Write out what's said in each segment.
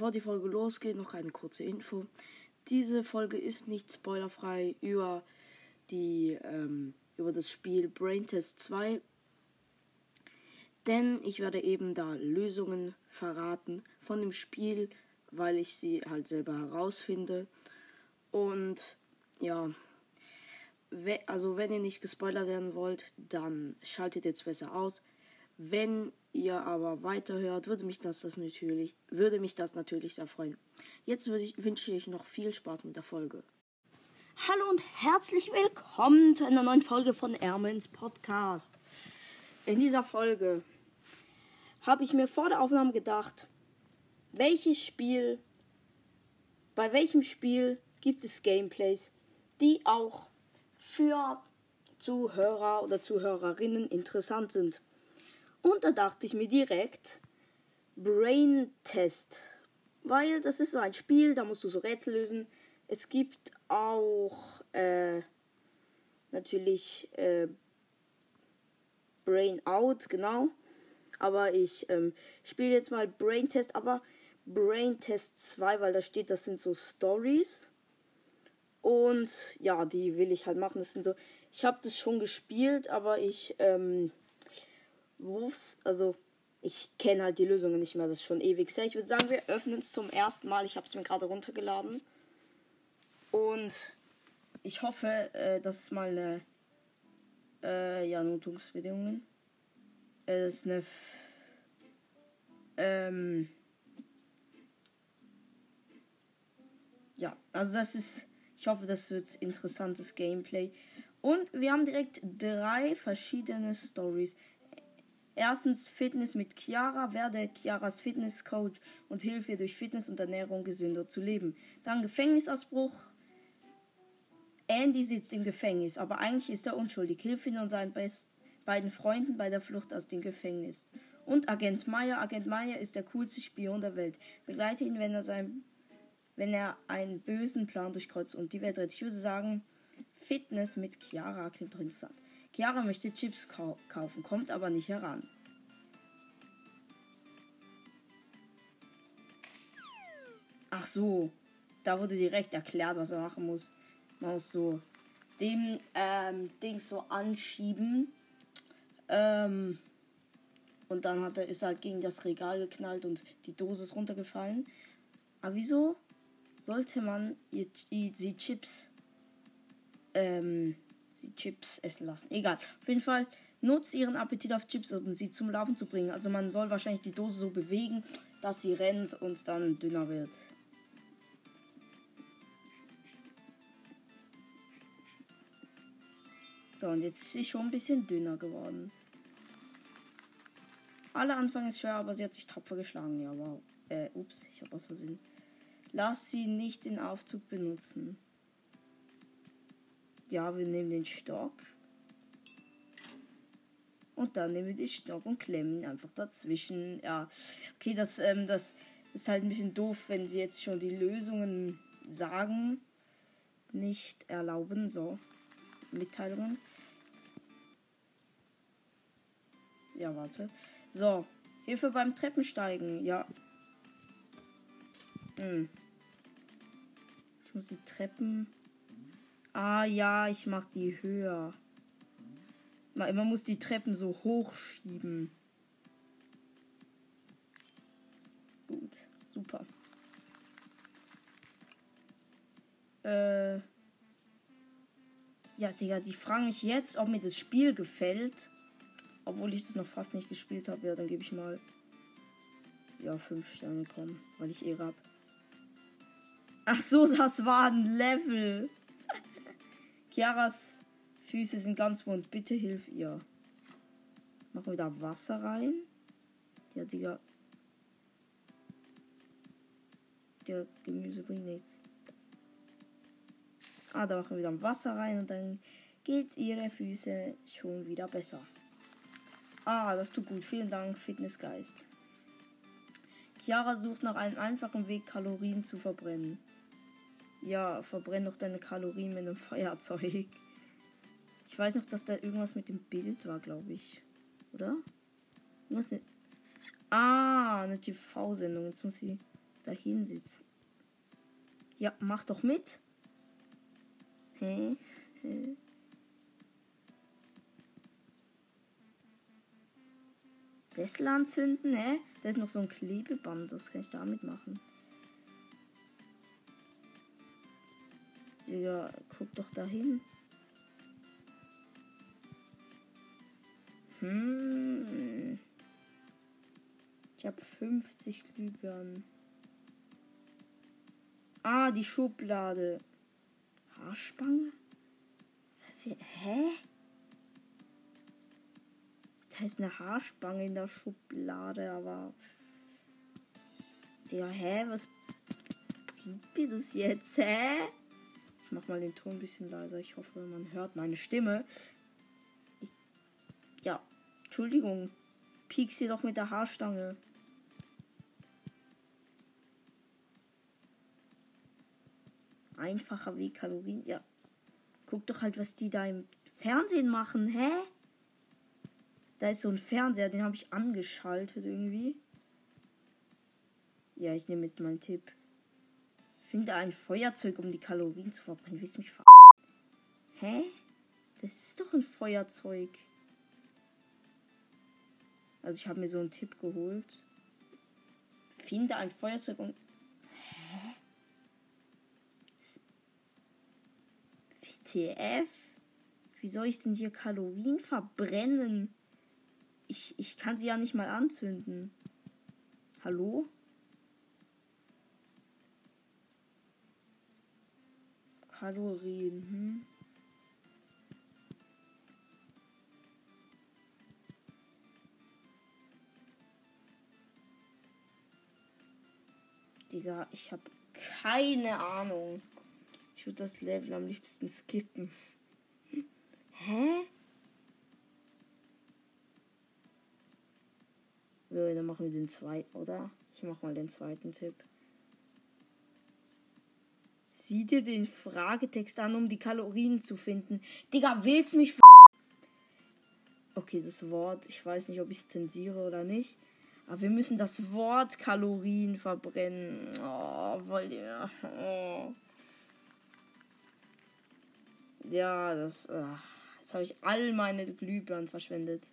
bevor die Folge losgeht, noch eine kurze Info. Diese Folge ist nicht spoilerfrei über die ähm, über das Spiel Brain Test 2, denn ich werde eben da Lösungen verraten von dem Spiel, weil ich sie halt selber herausfinde. Und ja, also wenn ihr nicht gespoilert werden wollt, dann schaltet jetzt besser aus. Wenn ihr aber weiterhört, würde mich das, das natürlich, würde mich das natürlich sehr freuen. Jetzt ich, wünsche ich euch noch viel Spaß mit der Folge. Hallo und herzlich willkommen zu einer neuen Folge von Ermens Podcast. In dieser Folge habe ich mir vor der Aufnahme gedacht, welches Spiel, bei welchem Spiel gibt es Gameplays, die auch für Zuhörer oder Zuhörerinnen interessant sind. Und da dachte ich mir direkt Brain Test. Weil das ist so ein Spiel, da musst du so Rätsel lösen. Es gibt auch äh, natürlich äh, Brain Out, genau. Aber ich ähm, spiele jetzt mal Brain Test, aber Brain Test 2, weil da steht, das sind so Stories. Und ja, die will ich halt machen. Das sind so. Ich habe das schon gespielt, aber ich ähm, wusste, also ich kenne halt die Lösungen nicht mehr. Das ist schon ewig. Ich würde sagen, wir öffnen es zum ersten Mal. Ich habe es mir gerade runtergeladen. Und ich hoffe, äh, das ist mal eine. Äh, ja, Notungsbedingungen. Äh, das ist eine. Ähm. Ja, also das ist. Ich hoffe, das wird interessantes Gameplay. Und wir haben direkt drei verschiedene Stories. Erstens Fitness mit Chiara, werde Chiaras Fitnesscoach und hilf ihr durch Fitness und Ernährung gesünder zu leben. Dann Gefängnisausbruch. Andy sitzt im Gefängnis, aber eigentlich ist er unschuldig. Hilf ihn und seinen beiden Freunden bei der Flucht aus dem Gefängnis. Und Agent Meyer. Agent Meyer ist der coolste Spion der Welt. Begleite ihn, wenn er sein wenn er einen bösen Plan durchkreuzt und die Welt rettet. Ich würde sagen, Fitness mit Chiara klingt interessant. Chiara möchte Chips kau kaufen, kommt aber nicht heran. Ach so, da wurde direkt erklärt, was er machen muss. Man muss so dem ähm, Ding so anschieben. Ähm, und dann hat er, ist halt gegen das Regal geknallt und die Dose ist runtergefallen. Aber wieso? sollte man ihr, die Chips ähm, sie Chips essen lassen. Egal. Auf jeden Fall nutzt ihren Appetit auf Chips, um sie zum Laufen zu bringen. Also man soll wahrscheinlich die Dose so bewegen, dass sie rennt und dann dünner wird. So, und jetzt ist sie schon ein bisschen dünner geworden. Alle Anfang ist schwer, aber sie hat sich tapfer geschlagen. Ja, wow. Äh, ups, ich habe was versehen. Lass sie nicht den Aufzug benutzen. Ja, wir nehmen den Stock. Und dann nehmen wir den Stock und klemmen einfach dazwischen. Ja, okay, das, ähm, das ist halt ein bisschen doof, wenn sie jetzt schon die Lösungen sagen. Nicht erlauben, so. Mitteilungen. Ja, warte. So. Hilfe beim Treppensteigen. Ja. Hm. Ich muss die Treppen. Ah ja, ich mach die höher. Man, man muss die Treppen so hochschieben. Gut, super. Äh. Ja, Digga, die fragen mich jetzt, ob mir das Spiel gefällt. Obwohl ich das noch fast nicht gespielt habe. Ja, dann gebe ich mal. Ja, 5 Sterne kommen, weil ich Ehre habe. Ach so, das war ein Level. Chiaras Füße sind ganz wund. Bitte hilf ihr. Machen wir da Wasser rein. Ja, Digga. Der Gemüse bringt nichts. Ah, da machen wir dann Wasser rein und dann geht ihre Füße schon wieder besser. Ah, das tut gut. Vielen Dank, Fitnessgeist. Chiara sucht nach einem einfachen Weg, Kalorien zu verbrennen. Ja, verbrenn doch deine Kalorien mit einem Feuerzeug. Ich weiß noch, dass da irgendwas mit dem Bild war, glaube ich. Oder? Irgendwas Ah, eine TV-Sendung. Jetzt muss sie dahin sitzen. Ja, mach doch mit. Hä? Hä? Sessel anzünden, hä? Da ist noch so ein Klebeband, was kann ich damit machen? Digga, guck doch dahin. Hm. Ich habe 50 Glühbirnen. Ah, die Schublade. Haarspange? Hä? Da ist eine Haarspange in der Schublade, aber. Ja, hä? Was bringt mir das jetzt, hä? Ich mach mal den Ton ein bisschen leiser. Ich hoffe, man hört meine Stimme. Ich, ja, Entschuldigung. Piek sie doch mit der Haarstange. Einfacher Weg, Kalorien. Ja. Guck doch halt, was die da im Fernsehen machen, hä? Da ist so ein Fernseher, den habe ich angeschaltet irgendwie. Ja, ich nehme jetzt meinen Tipp. Finde ein Feuerzeug, um die Kalorien zu verbrennen. Willst du mich ver... Hä? Das ist doch ein Feuerzeug. Also ich habe mir so einen Tipp geholt. Finde ein Feuerzeug und WTF? Wie soll ich denn hier Kalorien verbrennen? Ich, ich kann sie ja nicht mal anzünden. Hallo? Kalorien, hm? Digga, ich habe keine Ahnung. Ich würde das Level am liebsten skippen. Hä? So, dann machen wir den zweiten, oder? Ich mach mal den zweiten Tipp. Sieh dir den Fragetext an, um die Kalorien zu finden. Digga, willst mich ver Okay, das Wort, ich weiß nicht, ob ich es zensiere oder nicht. Aber wir müssen das Wort Kalorien verbrennen. Oh, wollt ihr. Oh. Ja, das. Äh, jetzt habe ich all meine Glühbirnen verschwendet.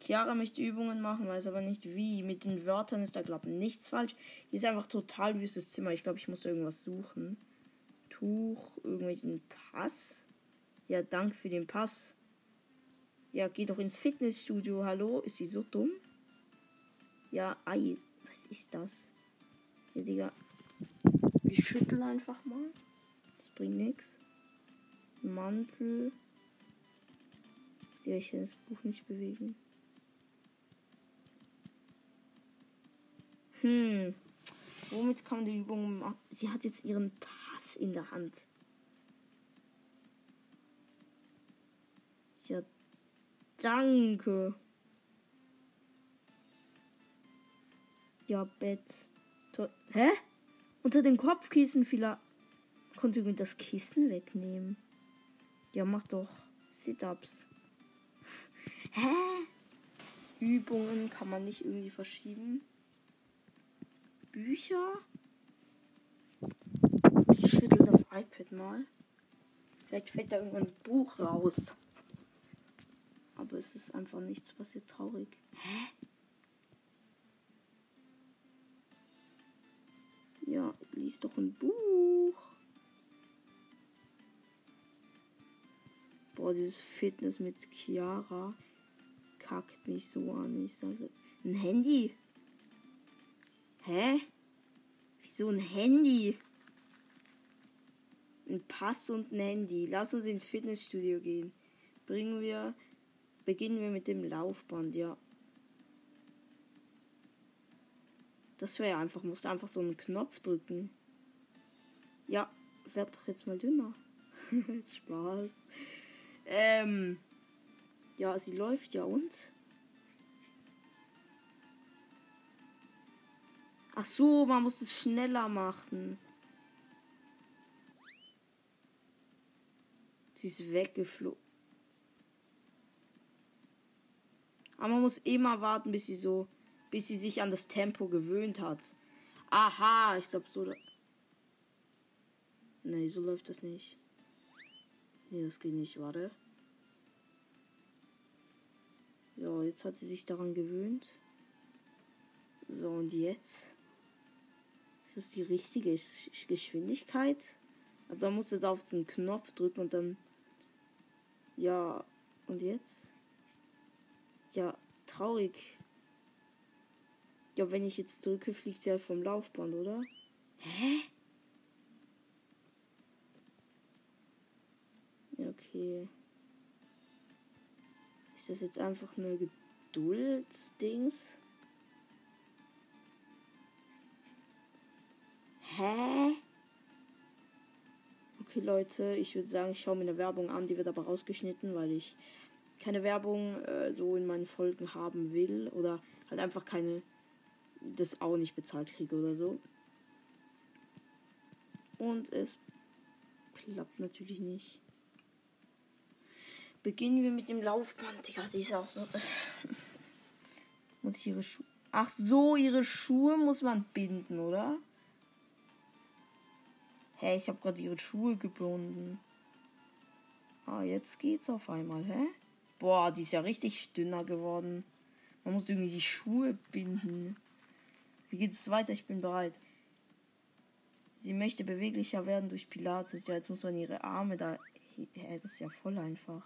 Chiara möchte Übungen machen, weiß aber nicht wie. Mit den Wörtern ist da, glaube ich, nichts falsch. Hier ist einfach total wüstes Zimmer. Ich glaube, ich muss irgendwas suchen. Tuch, irgendwelchen Pass. Ja, danke für den Pass. Ja, geh doch ins Fitnessstudio. Hallo? Ist sie so dumm? Ja, ei. Was ist das? Ja, Digga. Ich schüttel einfach mal. Das bringt nichts. Mantel. Ja, ich kann das Buch nicht bewegen. Hm. Womit kann man die Übung machen? Sie hat jetzt ihren Pass in der Hand. Ja, danke. Ja, Bett. Hä? Unter dem Kopfkissen vielleicht. Konnte ich das Kissen wegnehmen. Ja, mach doch Sit-Ups. Hä? Übungen kann man nicht irgendwie verschieben. Bücher? Ich schüttel das iPad mal. Vielleicht fällt da irgendwann ein Buch raus. Aber es ist einfach nichts passiert traurig. Hä? Ja, lies doch ein Buch. Boah, dieses Fitness mit Chiara kackt mich so an. Ich sage so, ein Handy. Hä? Wieso ein Handy? Ein Pass und ein Handy. Lass uns ins Fitnessstudio gehen. Bringen wir, beginnen wir mit dem Laufband, ja. Das wäre einfach, musst einfach so einen Knopf drücken. Ja, werd doch jetzt mal dünner. Spaß. Ähm. Ja, sie läuft ja und? Ach so, man muss es schneller machen. Sie ist weggeflogen. Aber man muss immer warten, bis sie so, bis sie sich an das Tempo gewöhnt hat. Aha, ich glaube so. Nee, so läuft das nicht. Nee, das geht nicht, warte. So, jetzt hat sie sich daran gewöhnt. So, und jetzt? Ist das die richtige Geschwindigkeit? Also man muss jetzt auf den Knopf drücken und dann. Ja, und jetzt? Ja, traurig. Ja, wenn ich jetzt drücke, fliegt sie halt vom Laufband, oder? Hä? Ja, okay. Ist das jetzt einfach eine Geduldsdings? Hä? Okay, Leute, ich würde sagen, ich schaue mir eine Werbung an, die wird aber rausgeschnitten, weil ich keine Werbung äh, so in meinen Folgen haben will oder halt einfach keine das auch nicht bezahlt kriege oder so. Und es klappt natürlich nicht. Beginnen wir mit dem Laufband. Digga, die ist auch so. muss ich ihre Schuhe. Ach so, ihre Schuhe muss man binden, oder? Hey, ich habe gerade ihre Schuhe gebunden. Ah, jetzt geht's auf einmal, hä? Boah, die ist ja richtig dünner geworden. Man muss irgendwie die Schuhe binden. Wie geht es weiter? Ich bin bereit. Sie möchte beweglicher werden durch Pilates. Ja, jetzt muss man ihre Arme da. Hä, das ist ja voll einfach.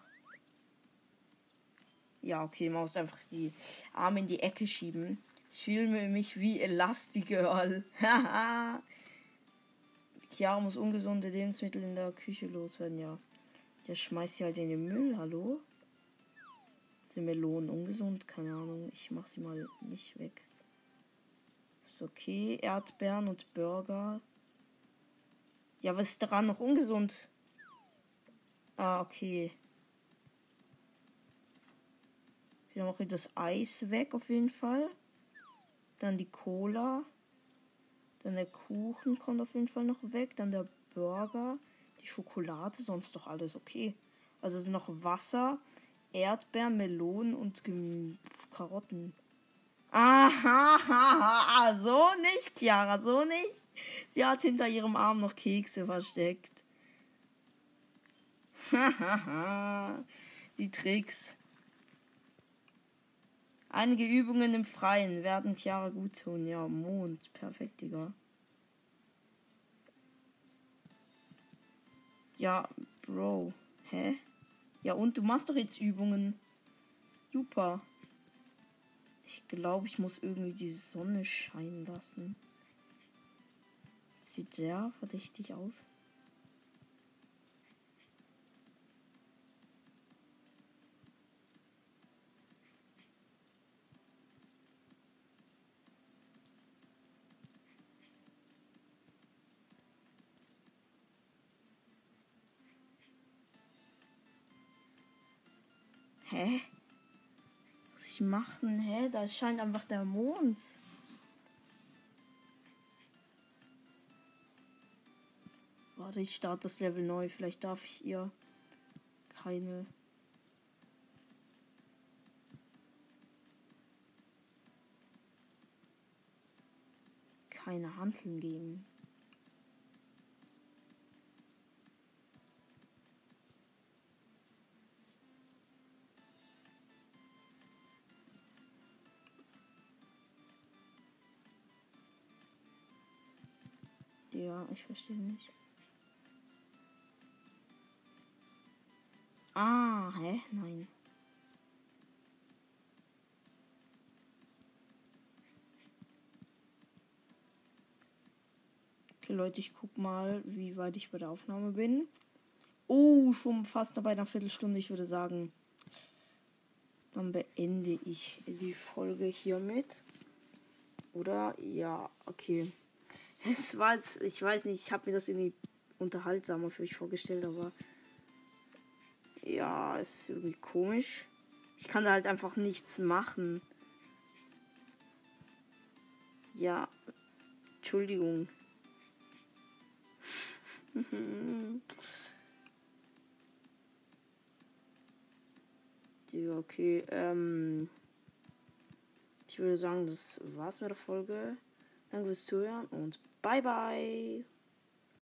Ja, okay, man muss einfach die Arme in die Ecke schieben. Ich fühle mich wie Elastigirl. Haha. Chiara muss ungesunde Lebensmittel in der Küche loswerden, ja. Der schmeißt sie halt in den Müll, hallo? Sind Melonen ungesund? Keine Ahnung. Ich mach sie mal nicht weg. Ist okay. Erdbeeren und Burger. Ja, was ist daran noch ungesund? Ah, okay. Wir machen das Eis weg auf jeden Fall. Dann die Cola. Dann der Kuchen kommt auf jeden Fall noch weg. Dann der Burger. Die Schokolade, sonst doch alles okay. Also sind noch Wasser, Erdbeeren, Melonen und Gem Karotten. Aha, so nicht, Chiara, so nicht. Sie hat hinter ihrem Arm noch Kekse versteckt. Die Tricks. Einige Übungen im Freien werden Chiara gut tun. Ja, Mond. Perfekt, Digga. Ja, Bro. Hä? Ja, und du machst doch jetzt Übungen. Super. Ich glaube, ich muss irgendwie die Sonne scheinen lassen. Sieht sehr verdächtig aus. Hä? Was ich machen? Hä? Da scheint einfach der Mond. Warte, ich starte das Level neu. Vielleicht darf ich ihr keine. keine Handeln geben. Ich verstehe nicht. Ah, hä? Nein. Okay, Leute, ich guck mal, wie weit ich bei der Aufnahme bin. Oh, schon fast bei einer Viertelstunde. Ich würde sagen, dann beende ich die Folge hiermit. Oder? Ja, okay. Es war, jetzt, ich weiß nicht, ich habe mir das irgendwie unterhaltsamer für mich vorgestellt, aber ja, es ist irgendwie komisch. Ich kann da halt einfach nichts machen. Ja, Entschuldigung. ja, okay, ähm. Ich würde sagen, das war's mit der Folge. Danke fürs Zuhören und bye bye.